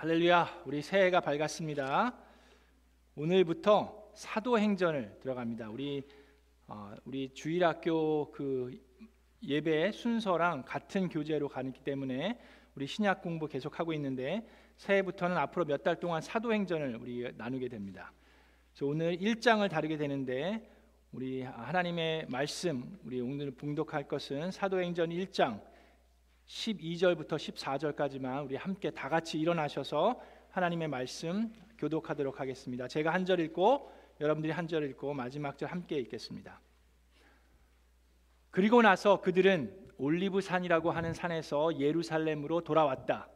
할렐루야, 우리 새해가 밝았습니다. 오늘부터 사도행전을 들어갑니다. 우리 어, 우리 주일학교 그 예배 순서랑 같은 교재로 가기 때문에 우리 신약 공부 계속 하고 있는데 새해부터는 앞으로 몇 달 동안 사도행전을 우리 나누게 됩니다. 그래서 오늘 1장을 다루게 되는데 우리 하나님의 말씀 우리 오늘 봉독할 것은 사도행전 1장 12절부터 14절까지만 우리 함께 다 같이 일어나셔서 하나님의 말씀 교독하도록 하겠습니다. 제가 한 절 읽고 여러분들이 한 절 읽고 마지막 절 함께 읽겠습니다. 그리고 나서 그들은 올리브 산이라고 하는 산에서 예루살렘으로 돌아왔다.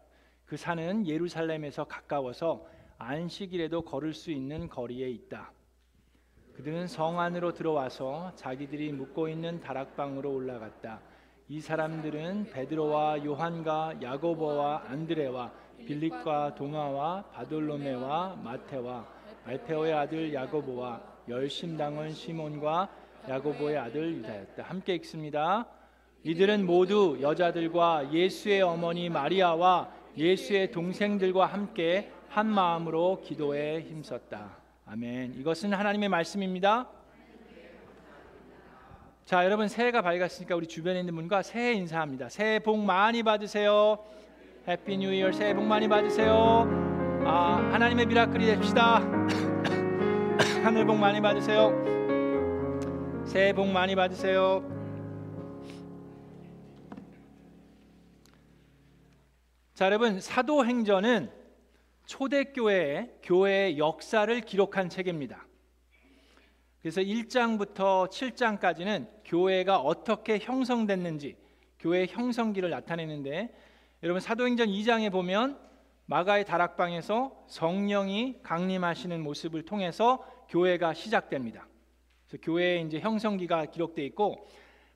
그 산은 예루살렘에서 가까워서 안식일에도 걸을 수 있는 거리에 있다. 그들은 성 안으로 들어와서 자기들이 묵고 있는 다락방으로 올라갔다. 이 사람들은 베드로와 요한과 야고보와 안드레와 빌립과 동아와 바돌로메와 마테와 알페오의 아들 야고보와 열심당원 시몬과 야고보의 아들 유다였다. 함께 읽습니다. 이들은 모두 여자들과 예수의 어머니 마리아와 예수의 동생들과 함께 한 마음으로 기도에 힘썼다. 아멘. 이것은 하나님의 말씀입니다. 자, 여러분 새해가 밝았으니까 우리 주변에 있는 분과 새해 인사합니다. 새해 복 많이 받으세요. Happy New Year 새해 복 많이 받으세요. 아, 하나님의 miracle이 됩시다. 하늘 복 많이 받으세요. 새해 복 많이 받으세요. 자, 여러분 사도행전은 초대교회의 교회의 역사를 기록한 책입니다. 그래서 1장부터 7장까지는 교회가 어떻게 형성됐는지 교회의 형성기를 나타내는데 여러분 사도행전 2장에 보면 마가의 다락방에서 성령이 강림하시는 모습을 통해서 교회가 시작됩니다. 그래서 교회의 이제 형성기가 기록돼 있고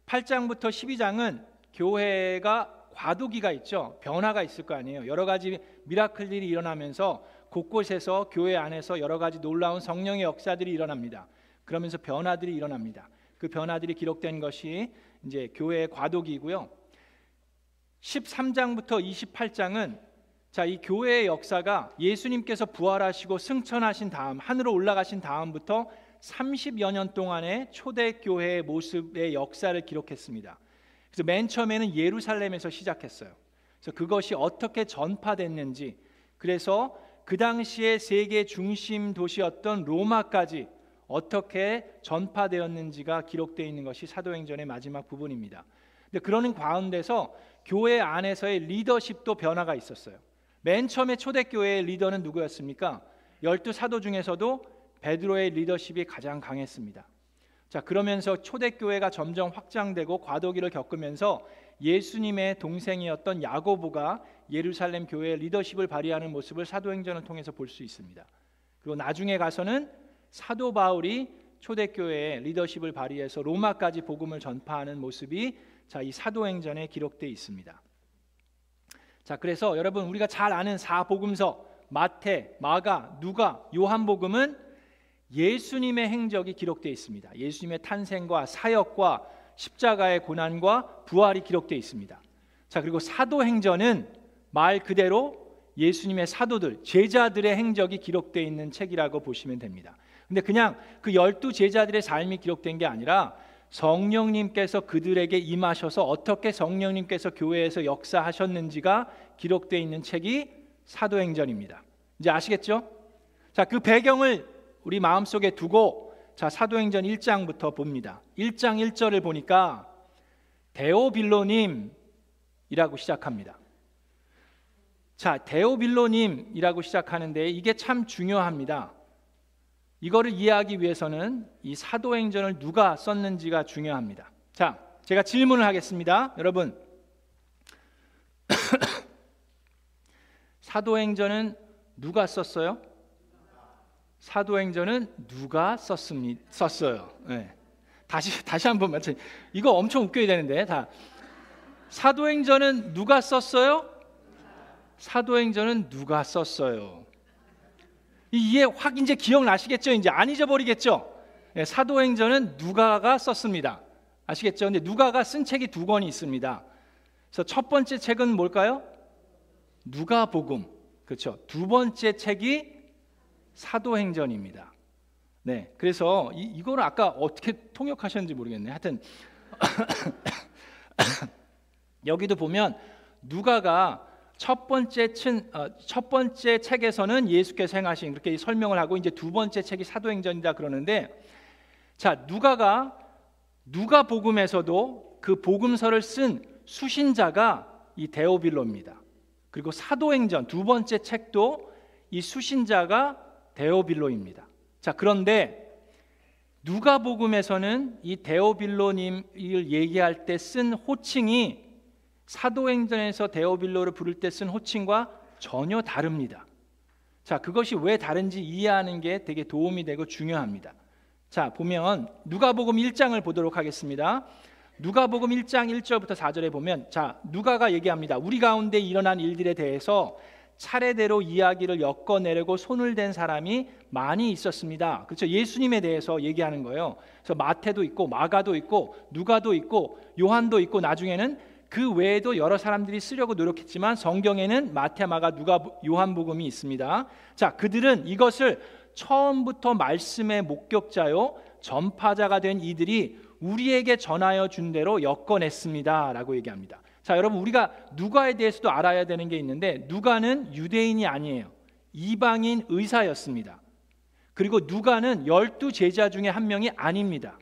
8장부터 12장은 교회가 과도기가 있죠. 변화가 있을 거 아니에요. 여러 가지 미라클들이 일어나면서 곳곳에서 교회 안에서 여러 가지 놀라운 성령의 역사들이 일어납니다. 그러면서 변화들이 일어납니다. 그 변화들이 기록된 것이 이제 교회의 과도기이고요. 13장부터 28장은 자, 이 교회의 역사가 예수님께서 부활하시고 승천하신 다음 하늘로 올라가신 다음부터 30여 년 동안의 초대 교회의 모습의 역사를 기록했습니다. 그래서 맨 처음에는 예루살렘에서 시작했어요. 그래서 그것이 어떻게 전파됐는지 그래서 그 당시에 세계 중심 도시였던 로마까지 어떻게 전파되었는지가 기록되어 있는 것이 사도행전의 마지막 부분입니다. 근데 그러는 가운데서 교회 안에서의 리더십도 변화가 있었어요. 맨 처음에 초대교회의 리더는 누구였습니까? 열두 사도 중에서도 베드로의 리더십이 가장 강했습니다. 자, 그러면서 초대교회가 점점 확장되고 과도기를 겪으면서 예수님의 동생이었던 야고보가 예루살렘 교회의 리더십을 발휘하는 모습을 사도행전을 통해서 볼 수 있습니다. 그리고 나중에 가서는 사도 바울이 초대교회의 리더십을 발휘해서 로마까지 복음을 전파하는 모습이 자, 이 사도행전에 기록되어 있습니다. 자, 그래서 여러분 우리가 잘 아는 사복음서 마태, 마가, 누가, 요한복음은 예수님의 행적이 기록되어 있습니다. 예수님의 탄생과 사역과 십자가의 고난과 부활이 기록되어 있습니다. 자, 그리고 사도행전은 말 그대로 예수님의 사도들, 제자들의 행적이 기록되어 있는 책이라고 보시면 됩니다. 근데 그냥 그 열두 제자들의 삶이 기록된 게 아니라 성령님께서 그들에게 임하셔서 어떻게 성령님께서 교회에서 역사하셨는지가 기록되어 있는 책이 사도행전입니다. 이제 아시겠죠? 자, 그 배경을 우리 마음속에 두고 자, 사도행전 1장부터 봅니다. 1장 1절을 보니까 데오빌로님이라고 시작합니다. 자, 데오빌로님이라고 시작하는데 이게 참 중요합니다. 이거를 이해하기 위해서는 이 사도행전을 누가 썼는지가 중요합니다. 자, 제가 질문을 하겠습니다. 여러분, 사도행전은 누가 썼어요? 사도행전은 누가 썼습니 썼어요. 네. 다시 다시 한번 맞춰. 이거 엄청 웃겨야 되는데 다. 사도행전은 누가 썼어요? 사도행전은 누가 썼어요? 이해 확 이제 기억나시겠죠? 이제 안 잊어버리겠죠? 네, 사도행전은 누가가 썼습니다. 아시겠죠? 근데 누가가 쓴 책이 두 권이 있습니다. 그래서 첫 번째 책은 뭘까요? 누가복음. 그렇죠. 두 번째 책이 사도행전입니다. 네, 그래서 이, 이거를 아까 어떻게 통역하셨는지 모르겠네. 하여튼 여기도 보면 누가가 첫 번째 친, 어, 첫 번째 책에서는 예수께서 행하신 그렇게 설명을 하고 이제 두 번째 책이 사도행전이다 그러는데 자 누가가 누가 복음에서도 그 복음서를 쓴 수신자가 이 데오빌로입니다. 그리고 사도행전 두 번째 책도 이 수신자가 데오빌로입니다. 자 그런데 누가복음에서는 이 데오빌로님을 얘기할 때 쓴 호칭이 사도행전에서 데오빌로를 부를 때 쓴 호칭과 전혀 다릅니다. 자, 그것이 왜 다른지 이해하는 게 되게 도움이 되고 중요합니다. 자, 보면 누가복음 1장을 보도록 하겠습니다. 누가복음 1장 1절부터 4절에 보면 자, 누가가 얘기합니다. 우리 가운데 일어난 일들에 대해서 차례대로 이야기를 엮어내려고 손을 댄 사람이 많이 있었습니다. 그렇죠? 예수님에 대해서 얘기하는 거예요. 그래서 마태도 있고 마가도 있고 누가도 있고 요한도 있고 나중에는 그 외에도 여러 사람들이 쓰려고 노력했지만 성경에는 마태, 마가, 누가, 요한복음이 있습니다. 자, 그들은 이것을 처음부터 말씀의 목격자요 전파자가 된 이들이 우리에게 전하여 준 대로 엮어냈습니다라고 얘기합니다. 자, 여러분 우리가 누가에 대해서도 알아야 되는 게 있는데 누가는 유대인이 아니에요. 이방인 의사였습니다. 그리고 누가는 열두 제자 중에 한 명이 아닙니다.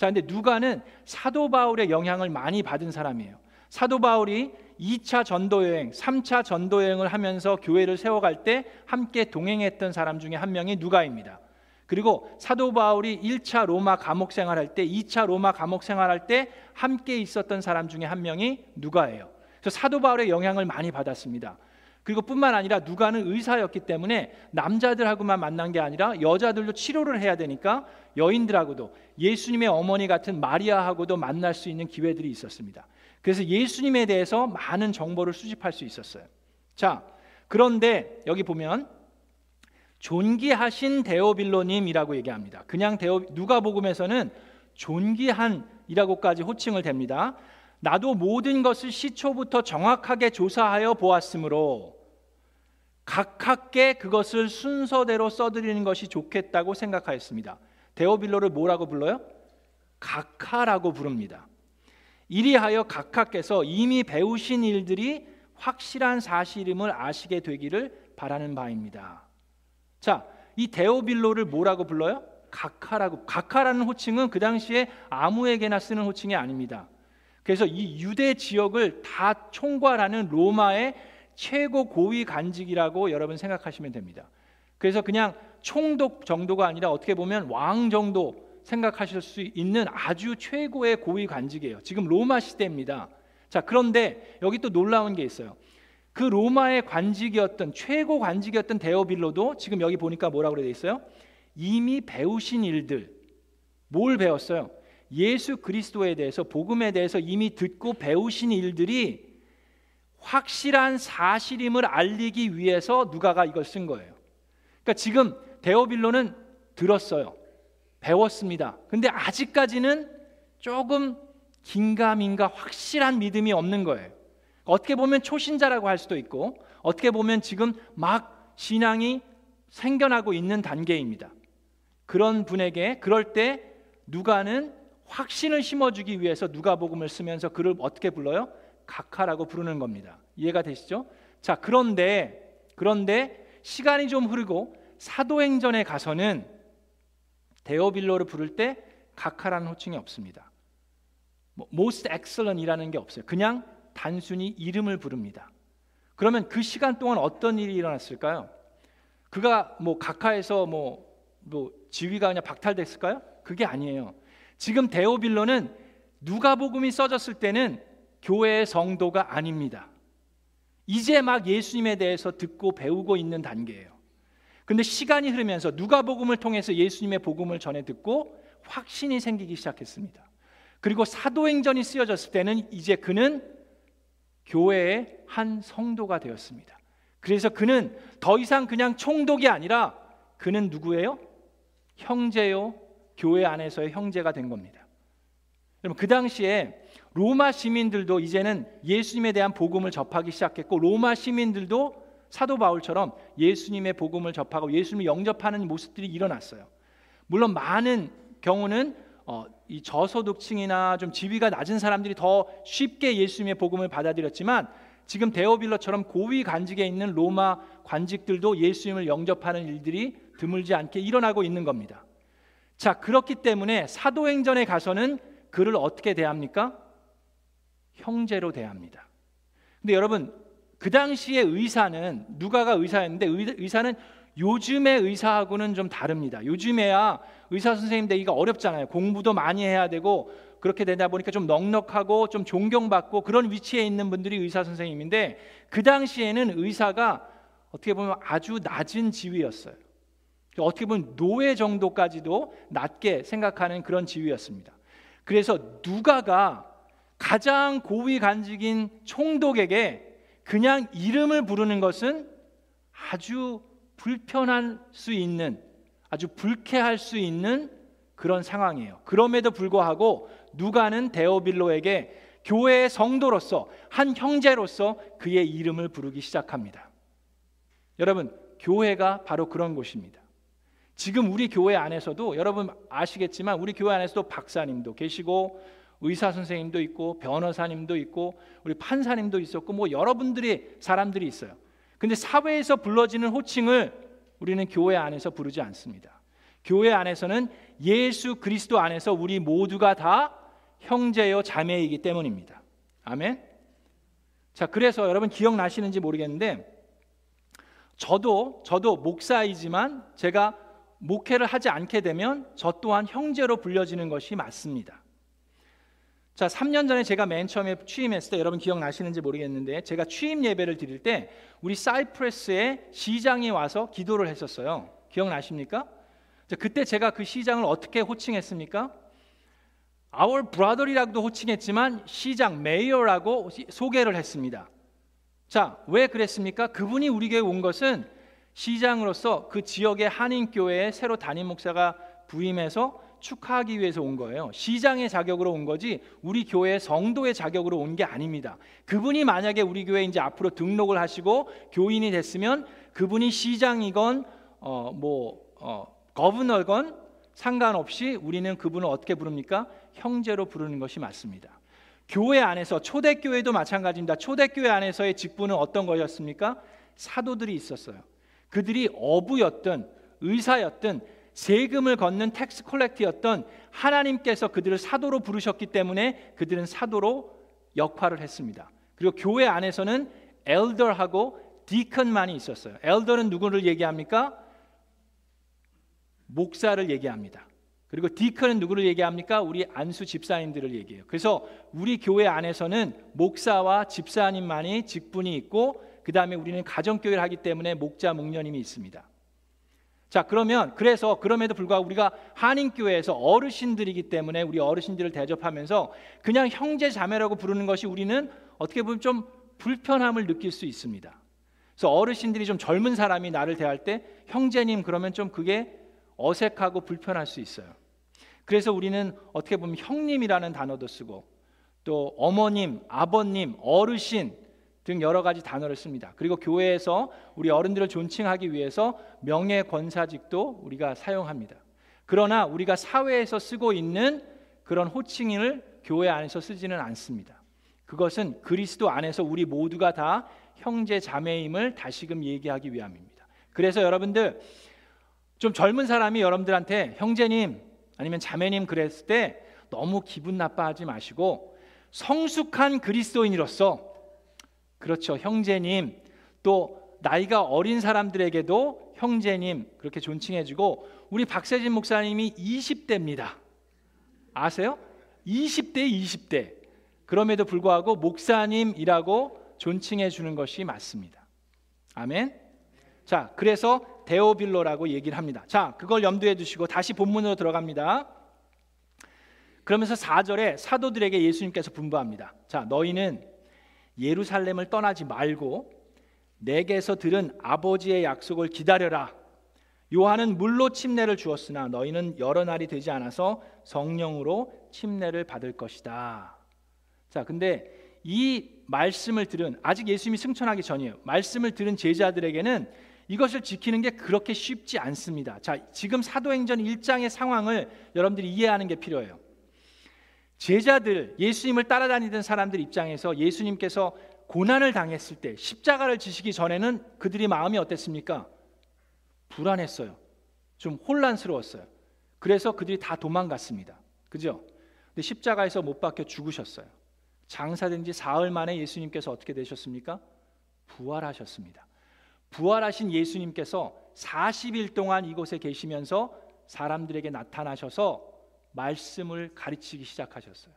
자, 근데 누가는 사도 바울의 영향을 많이 받은 사람이에요. 사도 바울이 2차 전도 여행, 3차 전도 여행을 하면서 교회를 세워갈 때 함께 동행했던 사람 중에 한 명이 누가입니다. 그리고 사도 바울이 1차 로마 감옥 생활할 때, 2차 로마 감옥 생활할 때 함께 있었던 사람 중에 한 명이 누가예요. 그래서 사도 바울의 영향을 많이 받았습니다. 그리고 뿐만 아니라 누가는 의사였기 때문에 남자들하고만 만난 게 아니라 여자들도 치료를 해야 되니까 여인들하고도 예수님의 어머니 같은 마리아하고도 만날 수 있는 기회들이 있었습니다. 그래서 예수님에 대해서 많은 정보를 수집할 수 있었어요. 자, 그런데 여기 보면 존귀하신 데오빌로님이라고 얘기합니다. 그냥 데오 누가복음에서는 존귀한이라고까지 호칭을 댑니다. 나도 모든 것을 시초부터 정확하게 조사하여 보았으므로 각하께 그것을 순서대로 써드리는 것이 좋겠다고 생각하였습니다. 데오빌로를 뭐라고 불러요? 각하라고 부릅니다. 이리하여 각하께서 이미 배우신 일들이 확실한 사실임을 아시게 되기를 바라는 바입니다. 자, 이 데오빌로를 뭐라고 불러요? 각하라고. 각하라는 호칭은 그 당시에 아무에게나 쓰는 호칭이 아닙니다. 그래서 이 유대 지역을 다 총괄하는 로마의 최고 고위 간직이라고 여러분 생각하시면 됩니다. 그래서 그냥 총독 정도가 아니라 어떻게 보면 왕 정도 생각하실 수 있는 아주 최고의 고위 관직이에요. 지금 로마 시대입니다. 자, 그런데 여기 또 놀라운 게 있어요. 그 로마의 관직이었던 최고 관직이었던 데오빌로도 지금 여기 보니까 뭐라고 되어 있어요? 이미 배우신 일들 뭘 배웠어요? 예수 그리스도에 대해서 복음에 대해서 이미 듣고 배우신 일들이 확실한 사실임을 알리기 위해서 누가가 이걸 쓴 거예요. 그러니까 지금 데오빌로는 들었어요. 배웠습니다. 근데 아직까지는 조금 긴가민가 확실한 믿음이 없는 거예요. 어떻게 보면 초신자라고 할 수도 있고 어떻게 보면 지금 막 신앙이 생겨나고 있는 단계입니다. 그런 분에게 그럴 때 누가는 확신을 심어주기 위해서 누가복음을 쓰면서 그를 어떻게 불러요? 각하라고 부르는 겁니다. 이해가 되시죠? 자 그런데 그런데 시간이 좀 흐르고 사도행전에 가서는 데오빌로를 부를 때 각하라는 호칭이 없습니다. 뭐, most excellent이라는 게 없어요. 그냥 단순히 이름을 부릅니다. 그러면 그 시간 동안 어떤 일이 일어났을까요? 그가 뭐 각하에서 뭐, 뭐 지위가 그냥 박탈됐을까요? 그게 아니에요. 지금 데오빌로는 누가복음이 써졌을 때는 교회의 성도가 아닙니다. 이제 막 예수님에 대해서 듣고 배우고 있는 단계예요. 근데 시간이 흐르면서 누가복음을 통해서 예수님의 복음을 전해 듣고 확신이 생기기 시작했습니다. 그리고 사도행전이 쓰여졌을 때는 이제 그는 교회의 한 성도가 되었습니다. 그래서 그는 더 이상 그냥 총독이 아니라 그는 누구예요? 형제요. 교회 안에서의 형제가 된 겁니다. 여러분 그 당시에 로마 시민들도 이제는 예수님에 대한 복음을 접하기 시작했고 로마 시민들도 사도 바울처럼 예수님의 복음을 접하고 예수님을 영접하는 모습들이 일어났어요. 물론 많은 경우는 어, 이 저소득층이나 좀 지위가 낮은 사람들이 더 쉽게 예수님의 복음을 받아들였지만 지금 데오빌러처럼 고위 관직에 있는 로마 관직들도 예수님을 영접하는 일들이 드물지 않게 일어나고 있는 겁니다. 자, 그렇기 때문에 사도행전에 가서는 그를 어떻게 대합니까? 형제로 대합니다. 근데 여러분, 그 당시에 의사는 누가가 의사였는데 의사는 요즘의 의사하고는 좀 다릅니다. 요즘에야 의사 선생님 되기가 어렵잖아요. 공부도 많이 해야 되고 그렇게 되다 보니까 좀 넉넉하고 좀 존경받고 그런 위치에 있는 분들이 의사 선생님인데 그 당시에는 의사가 어떻게 보면 아주 낮은 지위였어요. 어떻게 보면 노예 정도까지도 낮게 생각하는 그런 지위였습니다. 그래서 누가가 가장 고위 간직인 총독에게 그냥 이름을 부르는 것은 아주 불편할 수 있는 아주 불쾌할 수 있는 그런 상황이에요. 그럼에도 불구하고 누가는 데오빌로에게 교회의 성도로서 한 형제로서 그의 이름을 부르기 시작합니다. 여러분, 교회가 바로 그런 곳입니다. 지금 우리 교회 안에서도 여러분 아시겠지만 우리 교회 안에서도 박사님도 계시고 의사 선생님도 있고 변호사님도 있고 우리 판사님도 있었고 뭐 여러분들이 사람들이 있어요. 근데 사회에서 불러지는 호칭을 우리는 교회 안에서 부르지 않습니다. 교회 안에서는 예수 그리스도 안에서 우리 모두가 다 형제요 자매이기 때문입니다. 아멘. 자, 그래서 여러분 기억나시는지 모르겠는데 저도 저도 목사이지만 제가 목회를 하지 않게 되면 저 또한 형제로 불려지는 것이 맞습니다. 자, 3년 전에 제가 맨 처음에 취임했을 때 여러분 기억나시는지 모르겠는데 제가 취임 예배를 드릴 때 우리 사이프레스에 시장이 와서 기도를 했었어요. 기억나십니까? 자, 그때 제가 그 시장을 어떻게 호칭했습니까? Our brother이라고도 호칭했지만 시장 mayor라고 소개를 했습니다. 자, 왜 그랬습니까? 그분이 우리 교회 온 것은 시장으로서 그 지역의 한인 교회에 새로 담임 목사가 부임해서 축하하기 위해서 온 거예요. 시장의 자격으로 온 거지 우리 교회 성도의 자격으로 온 게 아닙니다. 그분이 만약에 우리 교회 이제 앞으로 등록을 하시고 교인이 됐으면 그분이 시장이건 어뭐 어, governor건 상관없이 우리는 그분을 어떻게 부릅니까? 형제로 부르는 것이 맞습니다. 교회 안에서 초대교회도 마찬가지입니다. 초대교회 안에서의 직분은 어떤 거였습니까? 사도들이 있었어요. 그들이 어부였든 의사였든 세금을 걷는 tax collector였던 하나님께서 그들을 사도로 부르셨기 때문에 그들은 사도로 역할을 했습니다. 그리고 교회 안에서는 elder하고 디컨만이 있었어요. 엘더는 누구를 얘기합니까? 목사를 얘기합니다. 그리고 디컨은 누구를 얘기합니까? 우리 안수 집사님들을 얘기해요. 그래서 우리 교회 안에서는 목사와 집사님만이 직분이 있고 그 다음에 우리는 가정교회를 하기 때문에 목자 목녀님이 있습니다. 자 그러면 그래서 그럼에도 불구하고 우리가 한인 교회에서 어르신들이기 때문에 우리 어르신들을 대접하면서 그냥 형제 자매라고 부르는 것이 우리는 어떻게 보면 좀 불편함을 느낄 수 있습니다. 그래서 어르신들이 좀 젊은 사람이 나를 대할 때 형제님 그러면 좀 그게 어색하고 불편할 수 있어요. 그래서 우리는 어떻게 보면 형님이라는 단어도 쓰고 또 어머님, 아버님, 어르신 등 여러 가지 단어를 씁니다. 그리고 교회에서 우리 어른들을 존칭하기 위해서 명예 권사직도 우리가 사용합니다. 그러나 우리가 사회에서 쓰고 있는 그런 호칭을 교회 안에서 쓰지는 않습니다. 그것은 그리스도 안에서 우리 모두가 다 형제 자매임을 다시금 얘기하기 위함입니다. 그래서 여러분들 좀 젊은 사람이 여러분들한테 형제님 아니면 자매님 그랬을 때 너무 기분 나빠하지 마시고 성숙한 그리스도인으로서 그렇죠. 형제님 또 나이가 어린 사람들에게도 형제님 그렇게 존칭해 주고 우리 박세진 목사님이 20대입니다. 아세요? 20대 20대. 그럼에도 불구하고 목사님이라고 존칭해 주는 것이 맞습니다. 아멘. 자, 그래서 데오빌로라고 얘기를 합니다. 자, 그걸 염두에 두시고 다시 본문으로 들어갑니다. 그러면서 4절에 사도들에게 예수님께서 분부합니다. 자, 너희는 예루살렘을 떠나지 말고 내게서 들은 아버지의 약속을 기다려라. 요한은 물로 침례를 주었으나 너희는 여러 날이 되지 않아서 성령으로 침례를 받을 것이다. 자, 근데 이 말씀을 들은 아직 예수님이 승천하기 전이에요. 말씀을 들은 제자들에게는 이것을 지키는 게 그렇게 쉽지 않습니다. 자, 지금 사도행전 1장의 상황을 여러분들이 이해하는 게 필요해요. 제자들, 예수님을 따라다니던 사람들 입장에서 예수님께서 고난을 당했을 때 십자가를 지시기 전에는 그들의 마음이 어땠습니까? 불안했어요. 좀 혼란스러웠어요. 그래서 그들이 다 도망갔습니다. 그죠? 근데 십자가에서 못 박혀 죽으셨어요. 장사된 지 사흘 만에 예수님께서 어떻게 되셨습니까? 부활하셨습니다. 부활하신 예수님께서 40일 동안 이곳에 계시면서 사람들에게 나타나셔서 말씀을 가르치기 시작하셨어요.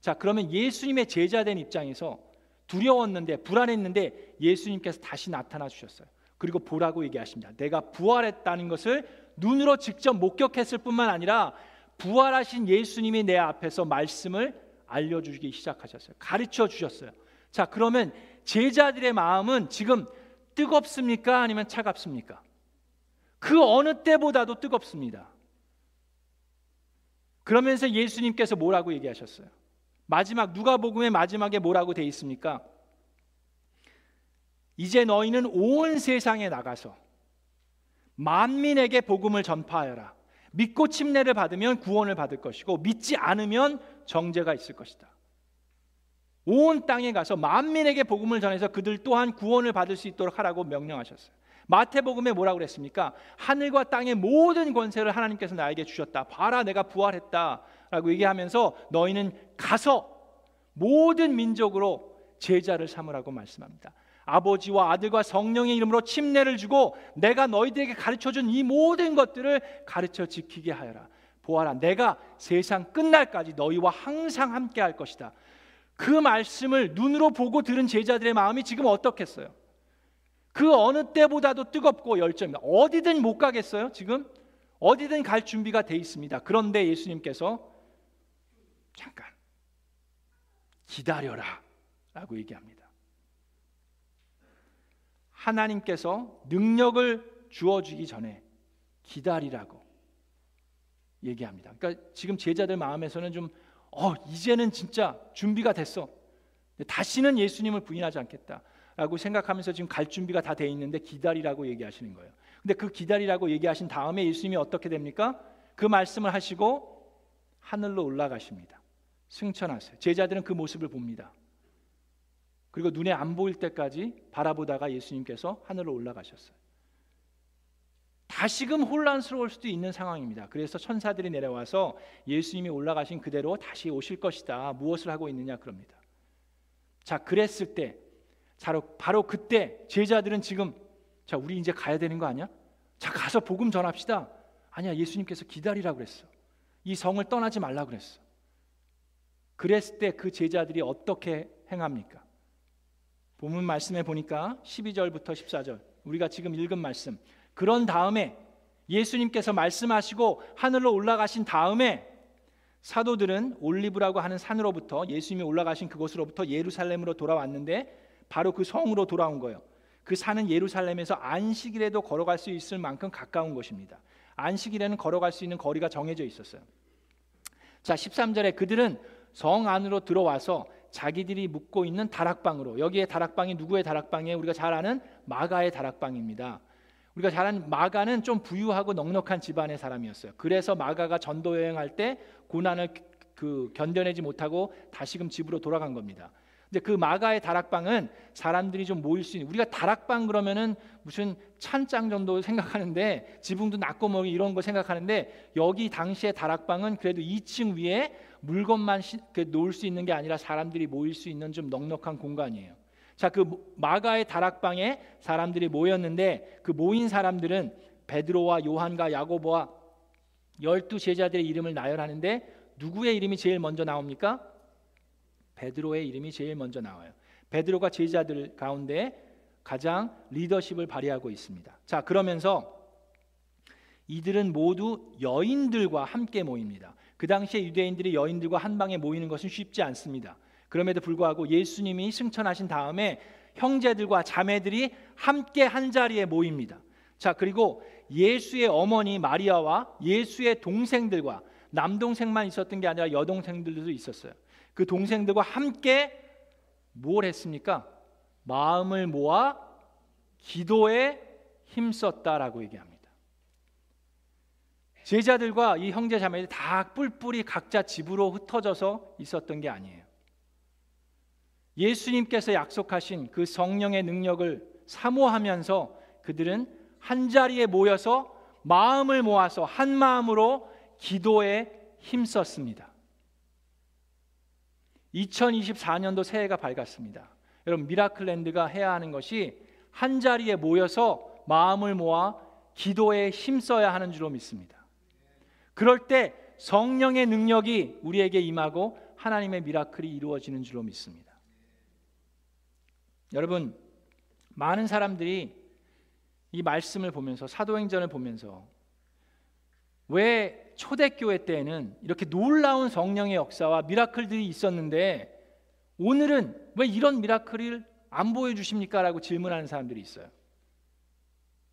자, 그러면 예수님의 제자된 입장에서 두려웠는데 불안했는데 예수님께서 다시 나타나 주셨어요. 그리고 보라고 얘기하십니다. 내가 부활했다는 것을 눈으로 직접 목격했을 뿐만 아니라 부활하신 예수님이 내 앞에서 말씀을 알려 주기 시작하셨어요. 가르쳐 주셨어요. 자, 그러면 제자들의 마음은 지금 뜨겁습니까? 아니면 차갑습니까? 그 어느 때보다도 뜨겁습니다. 그러면서 예수님께서 뭐라고 얘기하셨어요? 마지막 누가복음의 마지막에 뭐라고 돼 있습니까? 이제 너희는 온 세상에 나가서 만민에게 복음을 전파하여라. 믿고 침례를 받으면 구원을 받을 것이고 믿지 않으면 정죄가 있을 것이다. 온 땅에 가서 만민에게 복음을 전해서 그들 또한 구원을 받을 수 있도록 하라고 명령하셨어요. 마태복음에 뭐라고 그랬습니까? 하늘과 땅의 모든 권세를 하나님께서 나에게 주셨다. 봐라 내가 부활했다라고 얘기하면서 너희는 가서 모든 민족으로 제자를 삼으라고 말씀합니다. 아버지와 아들과 성령의 이름으로 침례를 주고 내가 너희들에게 가르쳐 준 이 모든 것들을 가르쳐 지키게 하여라. 보아라 내가 세상 끝날까지 너희와 항상 함께 할 것이다. 그 말씀을 눈으로 보고 들은 제자들의 마음이 지금 어떻겠어요? 그 어느 때보다도 뜨겁고 열정입니다. 어디든 못 가겠어요, 지금? 어디든 갈 준비가 돼 있습니다. 그런데 예수님께서 잠깐 기다려라 라고 얘기합니다. 하나님께서 능력을 주어 주기 전에 기다리라고 얘기합니다. 그러니까 지금 제자들 마음에서는 좀 어, 이제는 진짜 준비가 됐어. 다시는 예수님을 부인하지 않겠다 라고 생각하면서 지금 갈 준비가 다 돼 있는데 기다리라고 얘기하시는 거예요. 근데 그 기다리라고 얘기하신 다음에 예수님이 어떻게 됩니까? 그 말씀을 하시고 하늘로 올라가십니다. 승천하세요. 제자들은 그 모습을 봅니다. 그리고 눈에 안 보일 때까지 바라보다가 예수님께서 하늘로 올라가셨어요. 다시금 혼란스러울 수도 있는 상황입니다. 그래서 천사들이 내려와서 예수님이 올라가신 그대로 다시 오실 것이다. 무엇을 하고 있느냐 그럽니다. 자, 그랬을 때 바로 바로 그때 제자들은 지금 자, 우리 이제 가야 되는 거 아니야? 자, 가서 복음 전합시다. 아니야, 예수님께서 기다리라 그랬어. 이 성을 떠나지 말라 그랬어. 그랬을 때 그 제자들이 어떻게 행합니까? 본문 말씀에 보니까 12절부터 14절 우리가 지금 읽은 말씀 그런 다음에 예수님께서 말씀하시고 하늘로 올라가신 다음에 사도들은 올리브라고 하는 산으로부터 예수님이 올라가신 그곳으로부터 예루살렘으로 돌아왔는데 바로 그 성으로 돌아온 거예요. 그 산은 예루살렘에서 안식일에도 걸어갈 수 있을 만큼 가까운 곳입니다. 안식일에는 걸어갈 수 있는 거리가 정해져 있었어요. 자, 13절에 그들은 성 안으로 들어와서 자기들이 묵고 있는 다락방으로 여기에 다락방이 누구의 다락방이에요? 우리가 잘 아는 마가의 다락방입니다. 우리가 잘 아는 마가는 좀 부유하고 넉넉한 집안의 사람이었어요. 그래서 마가가 전도 여행할 때 고난을 그 견뎌내지 못하고 다시금 집으로 돌아간 겁니다. 근데 그 마가의 다락방은 사람들이 좀 모일 수 있는 우리가 다락방 그러면은 무슨 찬장 정도 생각하는데 지붕도 낮고 뭐 이런 거 생각하는데 여기 당시의 다락방은 그래도 2층 위에 물건만 시, 그 놓을 수 있는 게 아니라 사람들이 모일 수 있는 좀 넉넉한 공간이에요. 자, 그 마가의 다락방에 사람들이 모였는데 그 모인 사람들은 베드로와 요한과 야고보와 열두 제자들의 이름을 나열하는데 누구의 이름이 제일 먼저 나옵니까? 베드로의 이름이 제일 먼저 나와요. 베드로가 제자들 가운데 가장 리더십을 발휘하고 있습니다. 자, 그러면서 이들은 모두 여인들과 함께 모입니다. 그 당시에 유대인들이 여인들과 한 방에 모이는 것은 쉽지 않습니다. 그럼에도 불구하고 예수님이 승천하신 다음에 형제들과 자매들이 함께 한 자리에 모입니다. 자, 그리고 예수의 어머니 마리아와 예수의 동생들과 남동생만 있었던 게 아니라 여동생들도 있었어요. 그 동생들과 함께 뭘 했습니까? 마음을 모아 기도에 힘썼다라고 얘기합니다. 제자들과 이 형제 자매들이 다 뿔뿔이 각자 집으로 흩어져서 있었던 게 아니에요. 예수님께서 약속하신 그 성령의 능력을 사모하면서 그들은 한 자리에 모여서 마음을 모아서 한 마음으로 기도에 힘썼습니다. 2024년도 새해가 밝았습니다. 여러분 미라클랜드가 해야 하는 것이 한 자리에 모여서 마음을 모아 기도에 힘써야 하는 줄로 믿습니다. 그럴 때 성령의 능력이 우리에게 임하고 하나님의 미라클이 이루어지는 줄로 믿습니다. 여러분 많은 사람들이 이 말씀을 보면서 사도행전을 보면서 왜 초대교회 때에는 이렇게 놀라운 성령의 역사와 미라클들이 있었는데 오늘은 왜 이런 미라클을 안 보여주십니까? 라고 질문하는 사람들이 있어요.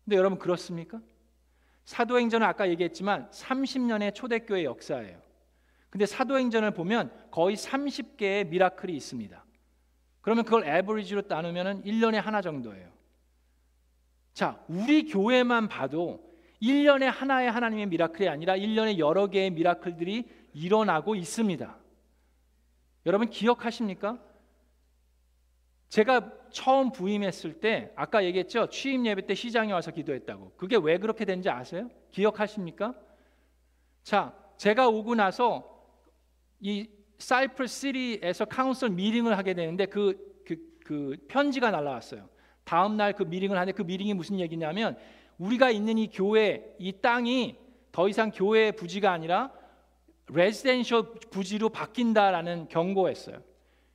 근데 여러분 그렇습니까? 사도행전은 아까 얘기했지만 30년의 초대교회 역사예요. 근데 사도행전을 보면 거의 30개의 미라클이 있습니다. 그러면 그걸 에버리지로 나누면 1년에 하나 정도예요. 자, 우리 교회만 봐도 1년에 하나의 하나님의 미라클이 아니라 1년에 여러 개의 미라클들이 일어나고 있습니다. 여러분 기억하십니까? 제가 처음 부임했을 때 아까 얘기했죠. 취임 예배 때 시장에 와서 기도했다고. 그게 왜 그렇게 된지 아세요? 기억하십니까? 자, 제가 오고 나서 이 Cypress city에서 council meeting을 하게 되는데 그, 그, 그 편지가 날라왔어요. 다음 날 그 미팅을 하는데 그 미팅이 무슨 얘기냐면 우리가 있는 이 교회 이 땅이 더 이상 교회 부지가 아니라 residential 부지로 바뀐다라는 경고했어요.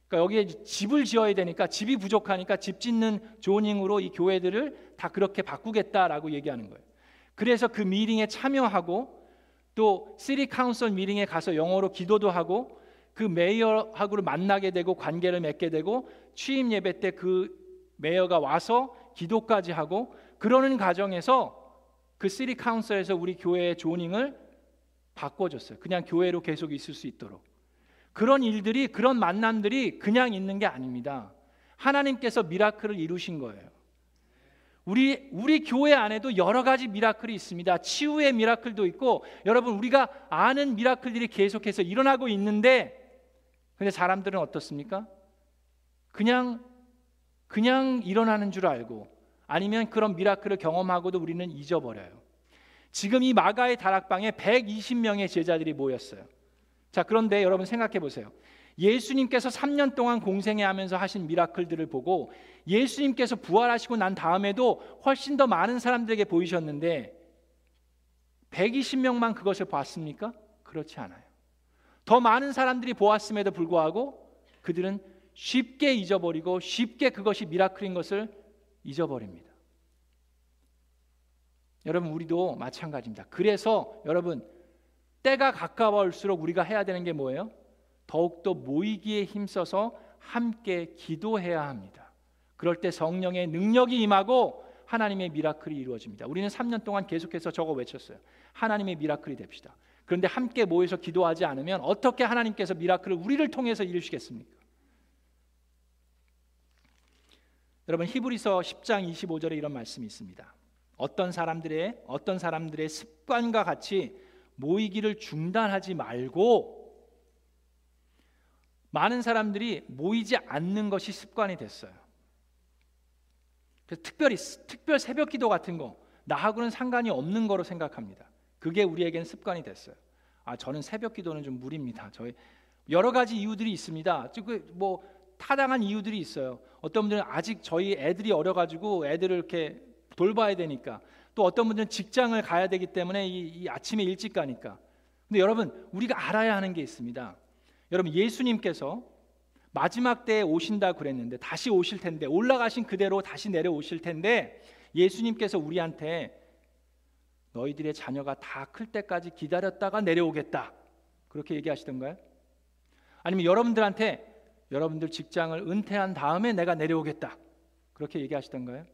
그러니까 여기에 집을 지어야 되니까 집이 부족하니까 집 짓는 zoning으로 이 교회들을 다 그렇게 바꾸겠다라고 얘기하는 거예요. 그래서 그 미팅에 참여하고 또 city council meeting에 가서 영어로 기도도 하고 그 mayor하고 만나게 되고 관계를 맺게 되고 취임 예배 때 그 mayor가 와서 기도까지 하고 그러는 과정에서 그 city council에서 우리 교회의 zoning을 바꿔줬어요. 그냥 교회로 계속 있을 수 있도록. 그런 일들이 그런 만남들이 그냥 있는 게 아닙니다. 하나님께서 miracle을 이루신 거예요. 우리 우리 교회 안에도 여러 가지 미라클이 있습니다. 치유의 미라클도 있고 여러분 우리가 아는 미라클들이 계속해서 일어나고 있는데 근데 사람들은 어떻습니까? 그냥 그냥 일어나는 줄 알고 아니면 그런 미라클을 경험하고도 우리는 잊어버려요. 지금 이 마가의 다락방에 120명의 제자들이 모였어요. 자, 그런데 여러분 생각해 보세요. 예수님께서 3년 동안 공생해 하면서 하신 미라클들을 보고 예수님께서 부활하시고 난 다음에도 훨씬 더 많은 사람들에게 보이셨는데 120명만 그것을 봤습니까? 그렇지 않아요. 더 많은 사람들이 보았음에도 불구하고 그들은 쉽게 잊어버리고 쉽게 그것이 미라클인 것을 잊어버립니다. 여러분 우리도 마찬가지입니다. 그래서 여러분 때가 가까워올수록 우리가 해야 되는 게 뭐예요? 더욱더 모이기에 힘써서 함께 기도해야 합니다. 그럴 때 성령의 능력이 임하고 하나님의 미라클이 이루어집니다. 우리는 3년 동안 계속해서 저거 외쳤어요. 하나님의 미라클이 됩시다. 그런데 함께 모여서 기도하지 않으면 어떻게 하나님께서 미라클을 우리를 통해서 이루시겠습니까? 여러분 히브리서 10장 25절에 이런 말씀이 있습니다. 어떤 사람들의 어떤 사람들의 습관과 같이 모이기를 중단하지 말고 많은 사람들이 모이지 않는 것이 습관이 됐어요. 그래서 특별히 특별 새벽 기도 같은 거 나하고는 상관이 없는 거로 생각합니다. 그게 우리에겐 습관이 됐어요. 아 저는 새벽 기도는 좀 무리입니다. 저희 여러 가지 이유들이 있습니다. 뭐 타당한 이유들이 있어요. 어떤 분들은 아직 저희 애들이 어려가지고 애들을 이렇게 돌봐야 되니까 또 어떤 분들은 직장을 가야 되기 때문에 이, 이 아침에 일찍 가니까. 근데 여러분 우리가 알아야 하는 게 있습니다. 여러분 예수님께서 마지막 때에 오신다 그랬는데 다시 오실 텐데 올라가신 그대로 다시 내려오실 텐데 예수님께서 우리한테 너희들의 자녀가 다 클 때까지 기다렸다가 내려오겠다 그렇게 얘기하시던가요? 아니면 여러분들한테 여러분들 직장을 은퇴한 다음에 내가 내려오겠다 그렇게 얘기하시던가요?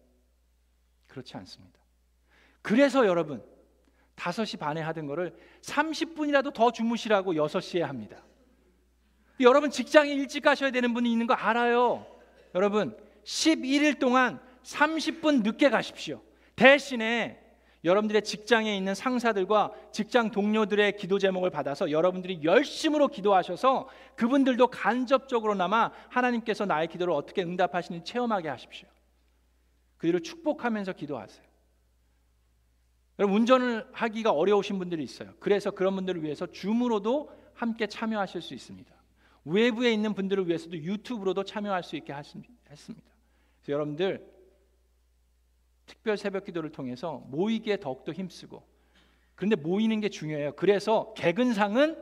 그렇지 않습니다. 그래서 여러분 5시 반에 하던 거를 30분이라도 더 주무시라고 6시에 합니다. 여러분 직장에 일찍 가셔야 되는 분이 있는 거 알아요. 여러분 11일 동안 30분 늦게 가십시오. 대신에 여러분들의 직장에 있는 상사들과 직장 동료들의 기도 제목을 받아서 여러분들이 열심으로 기도하셔서 그분들도 간접적으로나마 하나님께서 나의 기도를 어떻게 응답하시는지 체험하게 하십시오. 그들을 축복하면서 기도하세요. 여러분 운전을 하기가 어려우신 분들이 있어요. 그래서 그런 분들을 위해서 줌으로도 함께 참여하실 수 있습니다. 외부에 있는 분들을 위해서도 유튜브로도 참여할 수 있게. 그래서 여러분들 특별 새벽 기도를 통해서 모이기에 더욱더 힘쓰고 그런데 모이는 게 중요해요. 그래서 개근상은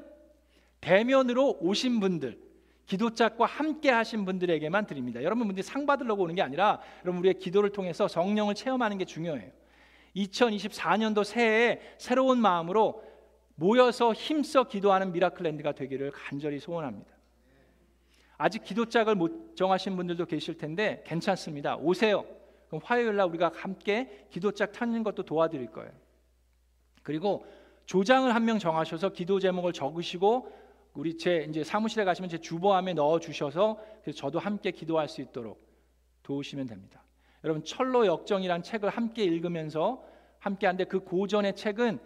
대면으로 오신 분들 기도짝과 함께 하신 분들에게만 드립니다. 여러분들이 상 받으려고 오는 게 아니라 여러분 우리의 기도를 통해서 성령을 체험하는 게 중요해요. 2024년도 새해에 새로운 마음으로 모여서 힘써 기도하는 미라클랜드가 되기를 간절히 소원합니다. 아직 기도짝을 못 정하신 분들도 계실 텐데 괜찮습니다. 오세요. 화요일 날 우리가 함께 기도짝 찾는 것도 도와드릴 거예요. 그리고 조장을 한 명 정하셔서 기도 제목을 적으시고 우리 제 이제 사무실에 가시면 제 주보함에 넣어 주셔서 저도 함께 기도할 수 있도록 도우시면 됩니다. 여러분 철로 역정이란 책을 함께 읽으면서 함께 한데 그 고전의 책은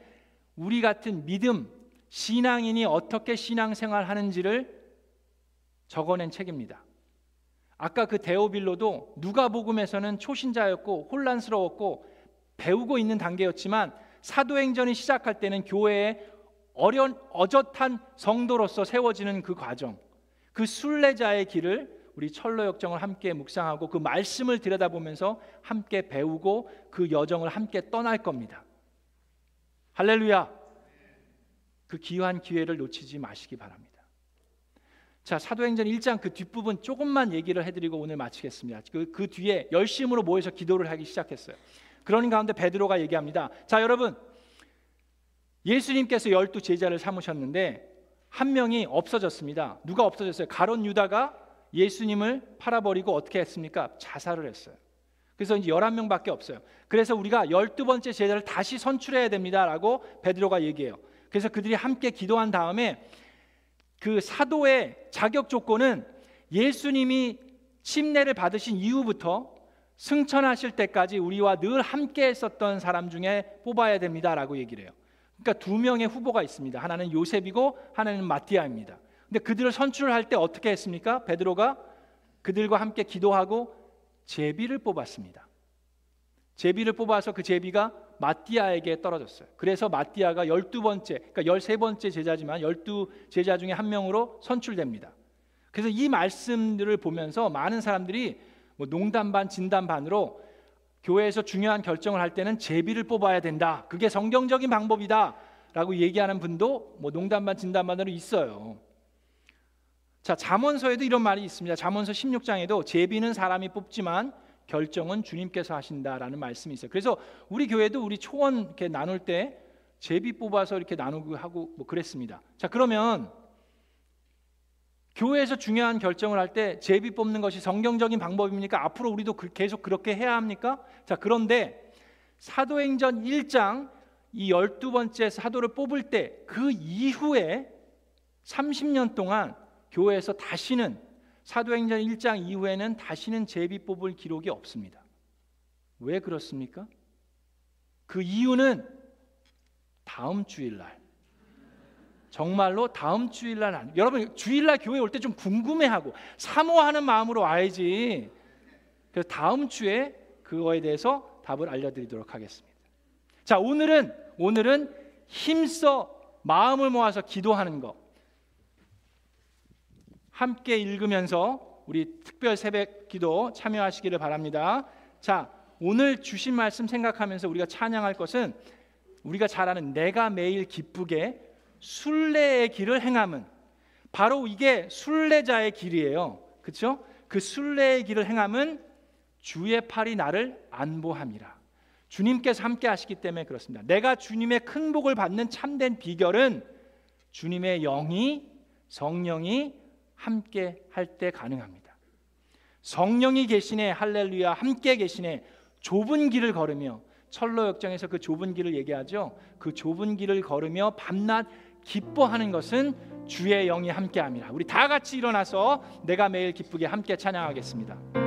우리 같은 믿음 신앙인이 어떻게 신앙생활 하는지를 적어낸 책입니다. 아까 그 데오빌로도 누가복음에서는 초신자였고 혼란스러웠고 배우고 있는 단계였지만 사도행전이 시작할 때는 교회에 어련 어젓한 성도로서 세워지는 그 과정, 그 순례자의 길을 우리 철로 역정을 함께 묵상하고 그 말씀을 들여다보면서 함께 배우고 그 여정을 함께 떠날 겁니다. 할렐루야. 그 귀한 기회를 놓치지 마시기 바랍니다. 자, 사도행전 1장 그 뒷부분 조금만 얘기를 해드리고 오늘 마치겠습니다. 그, 그 뒤에 열심으로 모여서 기도를 하기 시작했어요. 그런 가운데 베드로가 얘기합니다. 자, 여러분, 예수님께서 열두 제자를 삼으셨는데 한 명이 없어졌습니다. 누가 없어졌어요? 가론 유다가 예수님을 팔아버리고 어떻게 했습니까? 자살을 했어요. 그래서 이제 11명밖에 없어요. 그래서 우리가 12번째 제자를 다시 선출해야 됩니다라고 베드로가 얘기해요. 그래서 그들이 함께 기도한 다음에 그 사도의 자격 조건은 예수님이 침례를 받으신 이후부터 승천하실 때까지 우리와 늘 함께 했었던 사람 중에 뽑아야 됩니다라고 얘기를 해요. 그러니까 두 명의 후보가 있습니다. 하나는 요셉이고 하나는 마티아입니다. 근데 그들을 선출할 때 어떻게 했습니까? 베드로가 그들과 함께 기도하고 제비를 뽑았습니다. 제비를 뽑아서 그 제비가 마띠아에게 떨어졌어요. 그래서 마띠아가 12번째, 그러니까 13번째 제자지만 12 제자 중에 한 명으로 선출됩니다. 그래서 이 말씀들을 보면서 많은 사람들이 뭐 농담 반 진담 반으로 교회에서 중요한 결정을 할 때는 제비를 뽑아야 된다. 그게 성경적인 방법이다 라고 얘기하는 분도 뭐 농담 반 진담 반으로 있어요. 자, 잠언서에도 이런 말이 있습니다. 잠언서 16장에도 제비는 사람이 뽑지만 결정은 주님께서 하신다라는 말씀이 있어요. 그래서 우리 교회도 우리 초원 이렇게 나눌 때 제비 뽑아서 이렇게 나누고 하고 뭐 그랬습니다. 자, 그러면 교회에서 중요한 결정을 할 때 제비 뽑는 것이 성경적인 방법입니까? 앞으로 우리도 그, 계속 그렇게 해야 합니까? 자, 그런데 사도행전 1장 이 12번째 사도를 뽑을 때 그 이후에 30년 동안 교회에서 다시는 사도행전 1장 이후에는 다시는 제비 뽑을 기록이 없습니다. 왜 그렇습니까? 그 이유는 다음 주일날 정말로 다음 주일날 여러분 주일날 교회 올 때 좀 궁금해하고 사모하는 마음으로 와야지. 그래서 다음 주에 그거에 대해서 답을 알려드리도록 하겠습니다. 자 오늘은 오늘은 힘써 마음을 모아서 기도하는 것. 함께 읽으면서 우리 특별 새벽 기도 참여하시기를 바랍니다. 자, 오늘 주신 말씀 생각하면서 우리가 찬양할 것은 우리가 잘 아는 내가 매일 기쁘게 순례의 길을 행함은 바로 이게 순례자의 길이에요. 그렇죠? 그 순례의 길을 행함은 주의 팔이 나를 안보함이라. 주님께서 함께 하시기 때문에 그렇습니다. 내가 주님의 큰 복을 받는 참된 비결은 주님의 영이 성령이 함께 할 때 가능합니다. 성령이 계시네 할렐루야 함께 계시네 좁은 길을 걸으며 철로 역정에서 그 좁은 길을 얘기하죠. 그 좁은 길을 걸으며 밤낮 기뻐하는 것은 주의 영이 함께함이라. 우리 다 같이 일어나서 내가 매일 기쁘게 함께 찬양하겠습니다.